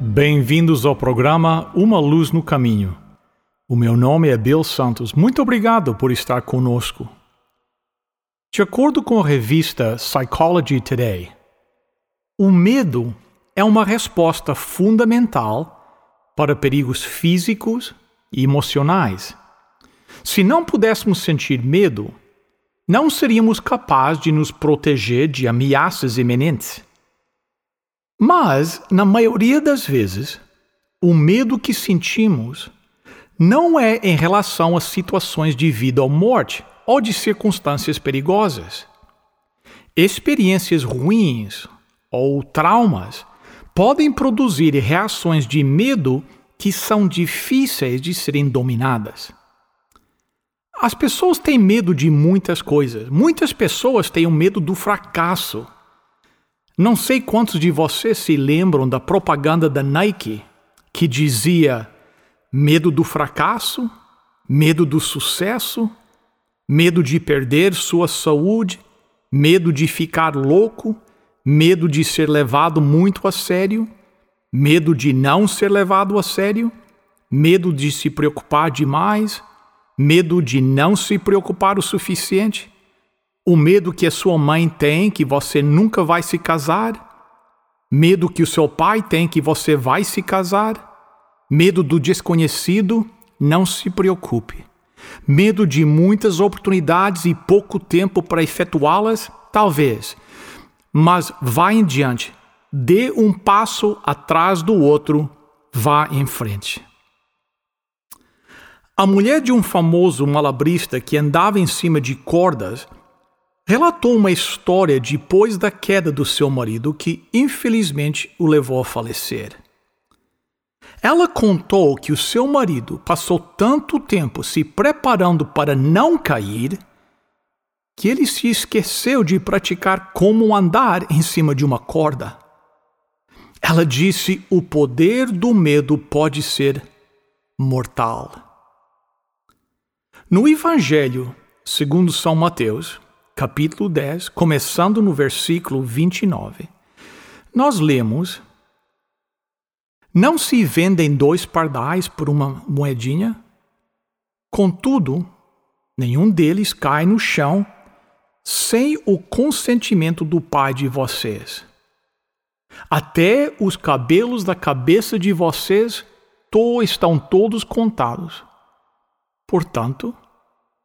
Bem-vindos ao programa Uma Luz no Caminho. O meu nome é Bill Santos. Muito obrigado por estar conosco. De acordo com a revista Psychology Today, o medo é uma resposta fundamental para perigos físicos e emocionais. Se não pudéssemos sentir medo, não seríamos capazes de nos proteger de ameaças iminentes. Mas, na maioria das vezes, o medo que sentimos não é em relação a situações de vida ou morte ou de circunstâncias perigosas. Experiências ruins ou traumas podem produzir reações de medo que são difíceis de serem dominadas. As pessoas têm medo de muitas coisas. Muitas pessoas têm medo do fracasso não sei quantos de vocês se lembram da propaganda da Nike que dizia medo do fracasso, medo do sucesso, medo de perder sua saúde, medo de ficar louco, medo de ser levado muito a sério, medo de não ser levado a sério, medo de se preocupar demais, medo de não se preocupar o suficiente o medo que a sua mãe tem que você nunca vai se casar, medo que o seu pai tem que você vai se casar, medo do desconhecido, não se preocupe. Medo de muitas oportunidades e pouco tempo para efetuá-las, talvez. Mas vá em diante, dê um passo atrás do outro, vá em frente. A mulher de um famoso malabrista que andava em cima de cordas relatou uma história depois da queda do seu marido que infelizmente o levou a falecer. Ela contou que o seu marido passou tanto tempo se preparando para não cair que ele se esqueceu de praticar como andar em cima de uma corda. Ela disse: o poder do medo pode ser mortal. No Evangelho, segundo São Mateus, capítulo 10, começando no versículo 29, nós lemos: Não se vendem dois pardais por uma moedinha? Contudo, nenhum deles cai no chão sem o consentimento do Pai de vocês. Até os cabelos da cabeça de vocês to estão todos contados. Portanto,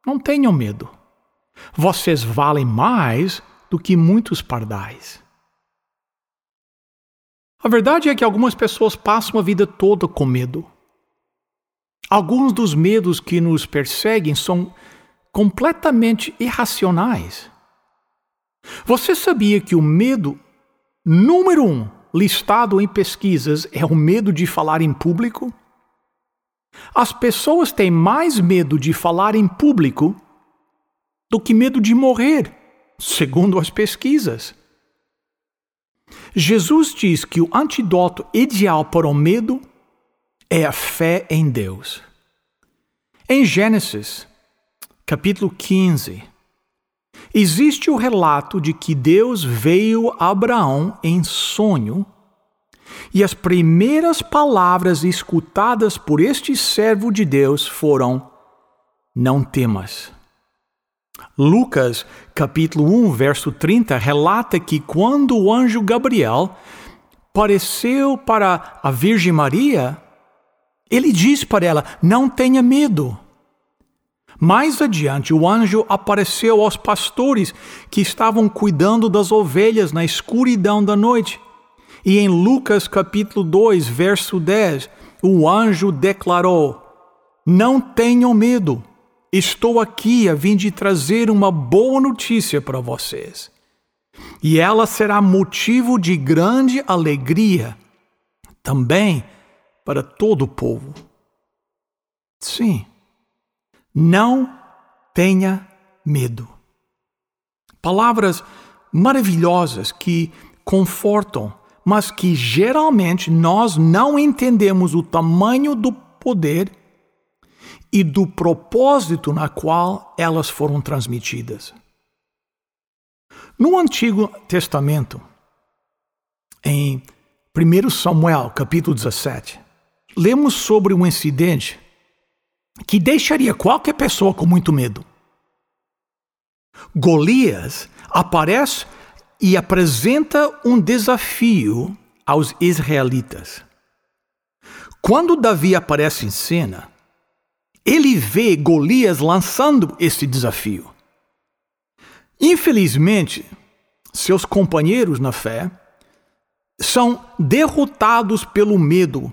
não tenham medo. Vocês valem mais do que muitos pardais. A verdade é que algumas pessoas passam a vida toda com medo. Alguns dos medos que nos perseguem são completamente irracionais. Você sabia que o medo número um listado em pesquisas é o medo de falar em público? As pessoas têm mais medo de falar em público do que medo de morrer, segundo as pesquisas. Jesus diz que o antídoto ideal para o medo é a fé em Deus. Em Gênesis, capítulo 15, existe o relato de que Deus veio a Abraão em sonho e as primeiras palavras escutadas por este servo de Deus foram: Não temas. Lucas, capítulo 1, verso 30, relata que quando o anjo Gabriel apareceu para a Virgem Maria, ele disse para ela: Não tenha medo. Mais adiante, o anjo apareceu aos pastores que estavam cuidando das ovelhas na escuridão da noite. E em Lucas capítulo 2, verso 10, o anjo declarou: Não tenham medo. Estou aqui a fim de trazer uma boa notícia para vocês. E ela será motivo de grande alegria também para todo o povo. Sim, não tenha medo. Palavras maravilhosas que confortam, mas que geralmente nós não entendemos o tamanho do poder e do propósito na qual elas foram transmitidas. No Antigo Testamento, em 1 Samuel, capítulo 17, lemos sobre um incidente que deixaria qualquer pessoa com muito medo. Golias aparece e apresenta um desafio aos israelitas. Quando Davi aparece em cena, ele vê Golias lançando esse desafio. Infelizmente, seus companheiros na fé são derrotados pelo medo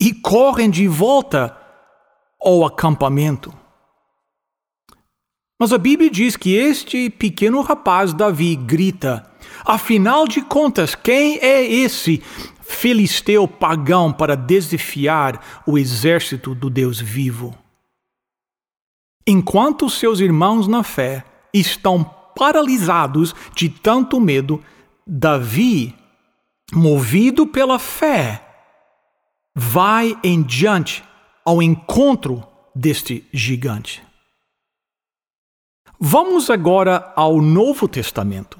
e correm de volta ao acampamento. Mas a Bíblia diz que este pequeno rapaz Davi grita: Afinal de contas, quem é esse filisteu pagão para desafiar o exército do Deus vivo? Enquanto seus irmãos na fé estão paralisados de tanto medo, Davi, movido pela fé, vai em diante ao encontro deste gigante. Vamos agora ao Novo Testamento.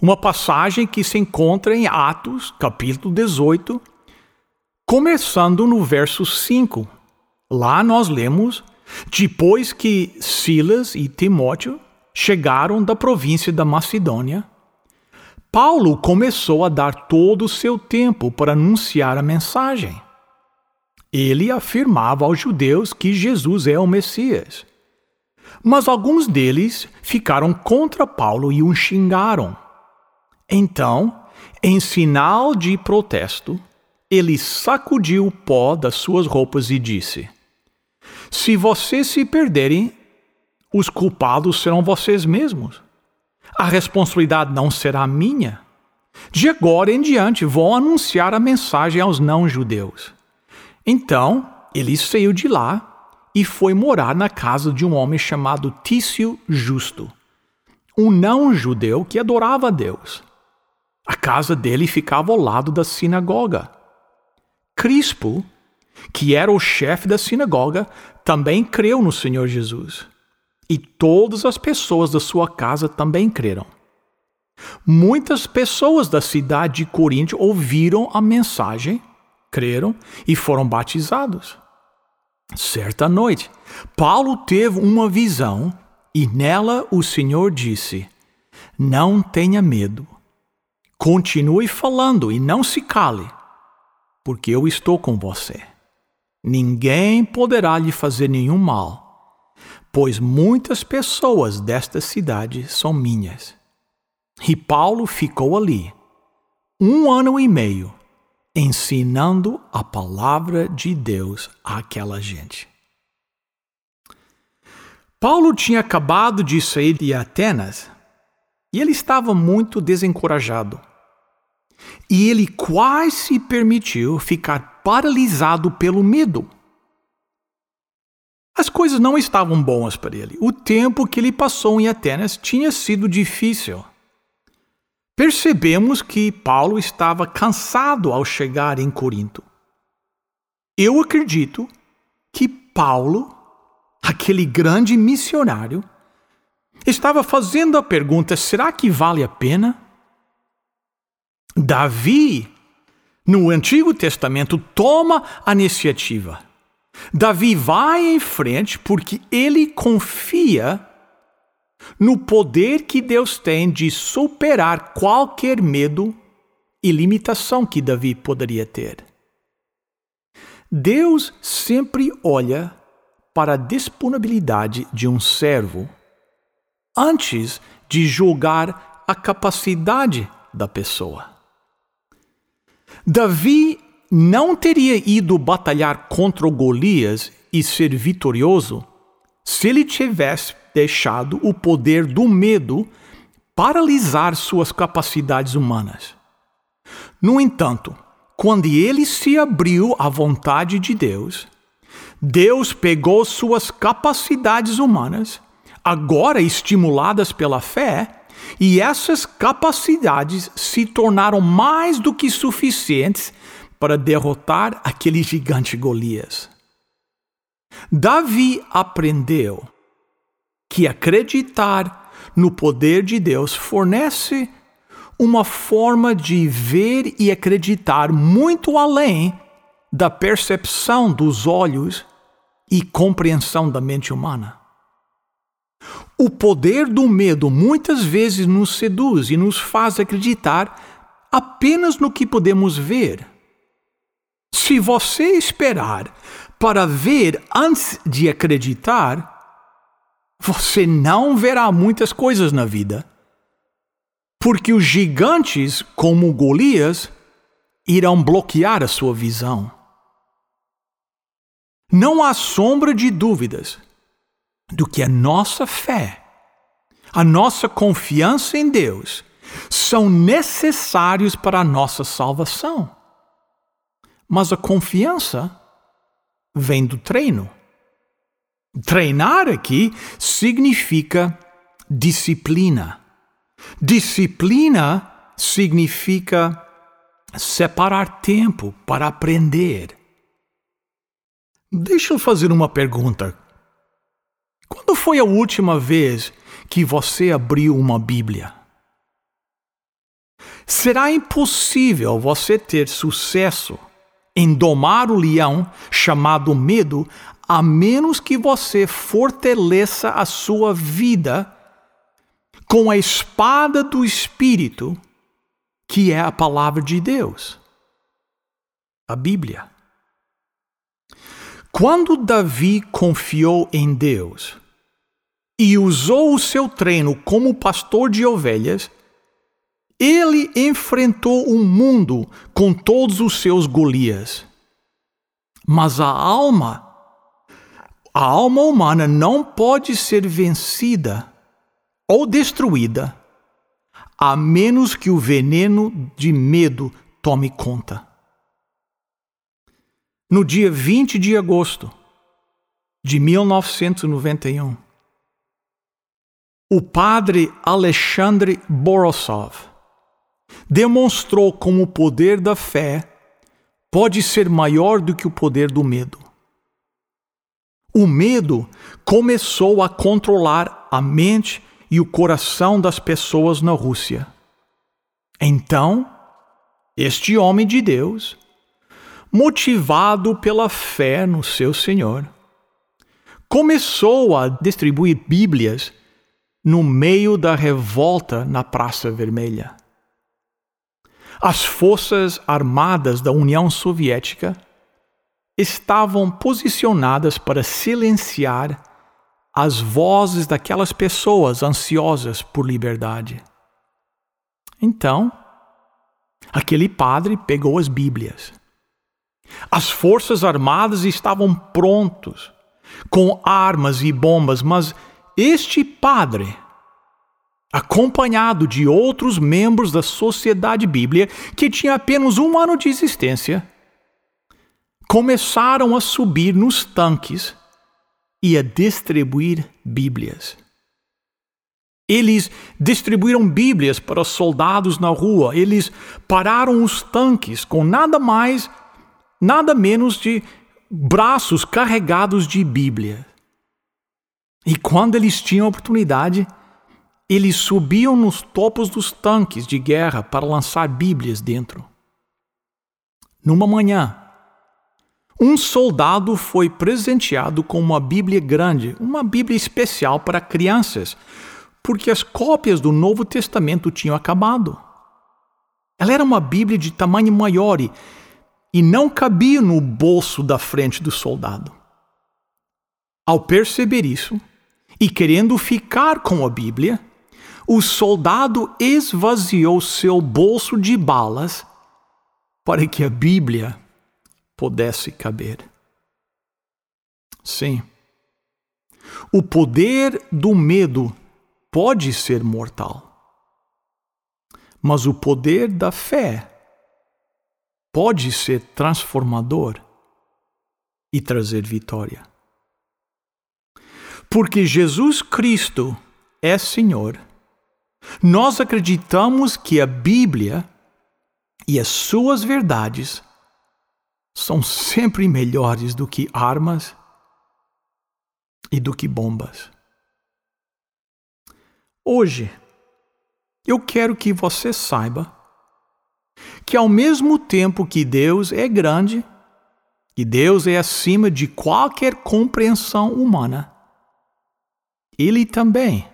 Uma passagem que se encontra em Atos, capítulo 18, começando no verso 5. Lá nós lemos: Depois que Silas e Timóteo chegaram da província da Macedônia, Paulo começou a dar todo o seu tempo para anunciar a mensagem. Ele afirmava aos judeus que Jesus é o Messias. Mas alguns deles ficaram contra Paulo e o xingaram. Então, em sinal de protesto, ele sacudiu o pó das suas roupas e disse: Se vocês se perderem, os culpados serão vocês mesmos. A responsabilidade não será minha. De agora em diante vou anunciar a mensagem aos não-judeus. Então ele saiu de lá e foi morar na casa de um homem chamado Tício Justo, um não-judeu que adorava a Deus. A casa dele ficava ao lado da sinagoga. Crispo, que era o chefe da sinagoga, também creu no Senhor Jesus. E todas as pessoas da sua casa também creram. Muitas pessoas da cidade de Corinto ouviram a mensagem, creram e foram batizados. Certa noite, Paulo teve uma visão e nela o Senhor disse: Não tenha medo. Continue falando e não se cale, porque eu estou com você. Ninguém poderá lhe fazer nenhum mal pois muitas pessoas desta cidade são minhas. E Paulo ficou ali, um ano e meio, ensinando a palavra de Deus àquela gente. Paulo tinha acabado de sair de Atenas e ele estava muito desencorajado. E ele quase se permitiu ficar paralisado pelo medo. As coisas não estavam boas para ele. O tempo que ele passou em Atenas tinha sido difícil. Percebemos que Paulo estava cansado ao chegar em Corinto. Eu acredito que Paulo, aquele grande missionário, estava fazendo a pergunta: será que vale a pena? Davi, no Antigo Testamento, toma a iniciativa. Davi vai em frente porque ele confia no poder que Deus tem de superar qualquer medo e limitação que Davi poderia ter. Deus sempre olha para a disponibilidade de um servo antes de julgar a capacidade da pessoa. Davi não teria ido batalhar contra Golias e ser vitorioso se ele tivesse deixado o poder do medo paralisar suas capacidades humanas. No entanto, quando ele se abriu à vontade de Deus, Deus pegou suas capacidades humanas, agora estimuladas pela fé, e essas capacidades se tornaram mais do que suficientes para derrotar aquele gigante Golias. Davi aprendeu que acreditar no poder de Deus fornece uma forma de ver e acreditar muito além da percepção dos olhos e compreensão da mente humana. O poder do medo muitas vezes nos seduz e nos faz acreditar apenas no que podemos ver. Se você esperar para ver antes de acreditar, você não verá muitas coisas na vida. Porque os gigantes, como Golias, irão bloquear a sua visão. Não há sombra de dúvidas do que a nossa fé, a nossa confiança em Deus, são necessários para a nossa salvação. Mas a confiança vem do treino. Treinar aqui significa disciplina. Disciplina significa separar tempo para aprender. Deixa eu fazer uma pergunta. Quando foi a última vez que você abriu uma Bíblia? Será impossível você ter sucesso em domar o leão chamado medo a menos que você fortaleça a sua vida com a espada do Espírito, que é a palavra de Deus, a Bíblia. Quando Davi confiou em Deus e usou o seu treino como pastor de ovelhas, ele enfrentou o mundo com todos os seus Golias. Mas a alma, a alma humana não pode ser vencida ou destruída a menos que o veneno de medo tome conta. No dia 20 de agosto de 1991, o padre Alexandre Borisov demonstrou como o poder da fé pode ser maior do que o poder do medo. O medo começou a controlar a mente e o coração das pessoas na Rússia. Então, este homem de Deus, motivado pela fé no seu Senhor, começou a distribuir Bíblias no meio da revolta na Praça Vermelha. As forças armadas da União Soviética estavam posicionadas para silenciar as vozes daquelas pessoas ansiosas por liberdade. Então, aquele padre pegou as Bíblias. As forças armadas estavam prontos, com armas e bombas, mas este padre, acompanhado de outros membros da Sociedade Bíblia, que tinha apenas um ano de existência, começaram a subir nos tanques e a distribuir Bíblias. Eles distribuíram Bíblias para os soldados na rua, eles pararam os tanques com nada mais, nada menos de braços carregados de Bíblia. E quando eles tinham oportunidade, eles subiam nos topos dos tanques de guerra para lançar Bíblias dentro. Numa manhã, um soldado foi presenteado com uma Bíblia grande, uma Bíblia especial para crianças, porque as cópias do Novo Testamento tinham acabado. Ela era uma Bíblia de tamanho maior e, e não cabia no bolso da frente do soldado. Ao perceber isso, e querendo ficar com a Bíblia, o soldado esvaziou seu bolso de balas para que a Bíblia pudesse caber. Sim, o poder do medo pode ser mortal, mas o poder da fé pode ser transformador e trazer vitória. Porque Jesus Cristo é Senhor, nós acreditamos que a Bíblia e as suas verdades são sempre melhores do que armas e do que bombas. Hoje, eu quero que você saiba que, ao mesmo tempo que Deus é grande, que Deus é acima de qualquer compreensão humana, Ele também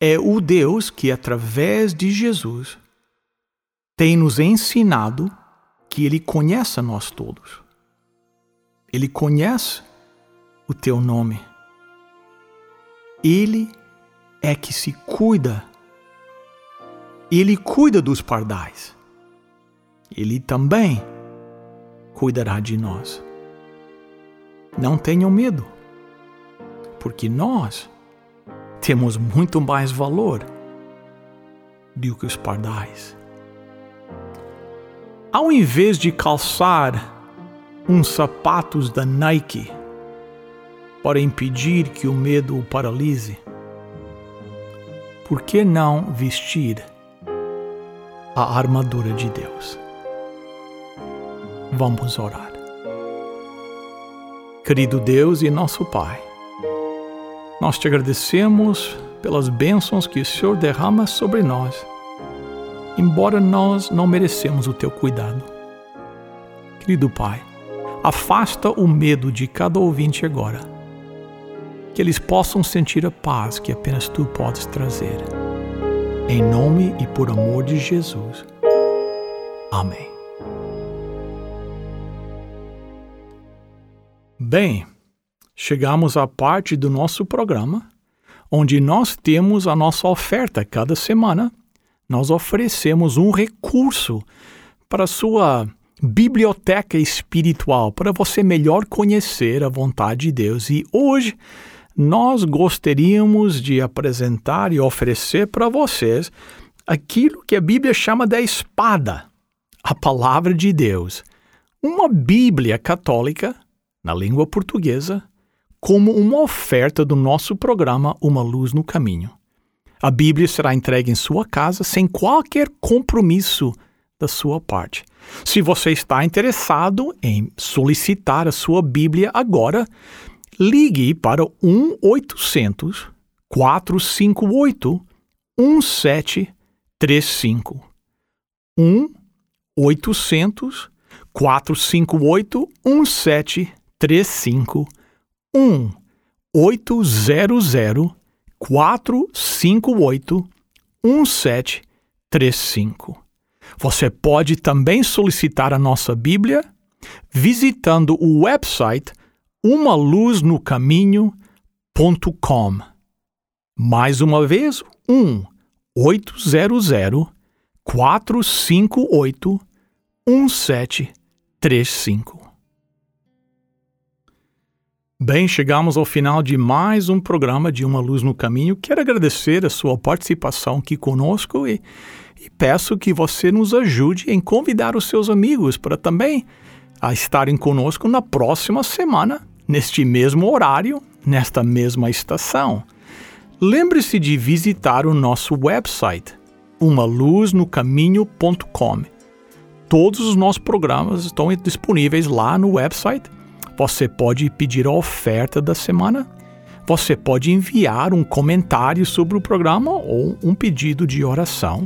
é o Deus que, através de Jesus, tem nos ensinado que Ele conhece nós todos. Ele conhece o teu nome. Ele é que se cuida. Ele cuida dos pardais. Ele também cuidará de nós. Não tenham medo, porque nós temos muito mais valor do que os pardais. Ao invés de calçar uns sapatos da Nike para impedir que o medo o paralise, por que não vestir a armadura de Deus? Vamos orar. Querido Deus e nosso Pai, nós te agradecemos pelas bênçãos que o Senhor derrama sobre nós, embora nós não merecemos o teu cuidado. Querido Pai, afasta o medo de cada ouvinte agora, que eles possam sentir a paz que apenas tu podes trazer. Em nome e por amor de Jesus. Amém. Bem, chegamos à parte do nosso programa onde nós temos a nossa oferta cada semana. Nós oferecemos um recurso para a sua biblioteca espiritual, para você melhor conhecer a vontade de Deus. E hoje nós gostaríamos de apresentar e oferecer para vocês aquilo que a Bíblia chama da espada, a palavra de Deus. Uma Bíblia católica na língua portuguesa, como uma oferta do nosso programa Uma Luz no Caminho. A Bíblia será entregue em sua casa sem qualquer compromisso da sua parte. Se você está interessado em solicitar a sua Bíblia agora, ligue para 1 800 458 1735. 1 800 458 1735. 35 1 800 458 1735. Você pode também solicitar a nossa Bíblia visitando o website umaluznocaminho.com. Mais uma vez, 1 800 458 1735. Bem, chegamos ao final de mais um programa de Uma Luz no Caminho. Quero agradecer a sua participação aqui conosco e, e peço que você nos ajude em convidar os seus amigos para também a estarem conosco na próxima semana, neste mesmo horário, nesta mesma estação. Lembre-se de visitar o nosso website, umaluznocaminho.com. Todos os nossos programas estão disponíveis lá no website você pode pedir a oferta da semana. Você pode enviar um comentário sobre o programa ou um pedido de oração.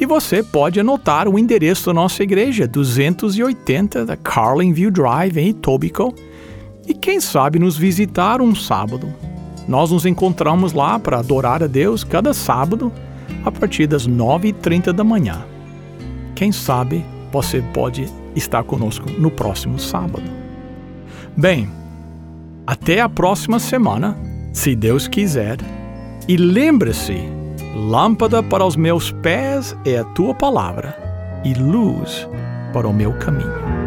E você pode anotar o endereço da nossa igreja, 280 da Carlinview Drive, em Etobicoke. E quem sabe nos visitar um sábado. Nós nos encontramos lá para adorar a Deus cada sábado, a partir das 9h30 da manhã. Quem sabe você pode estar conosco no próximo sábado. Bem, até a próxima semana, se Deus quiser. E lembre-se: lâmpada para os meus pés é a tua palavra, e luz para o meu caminho.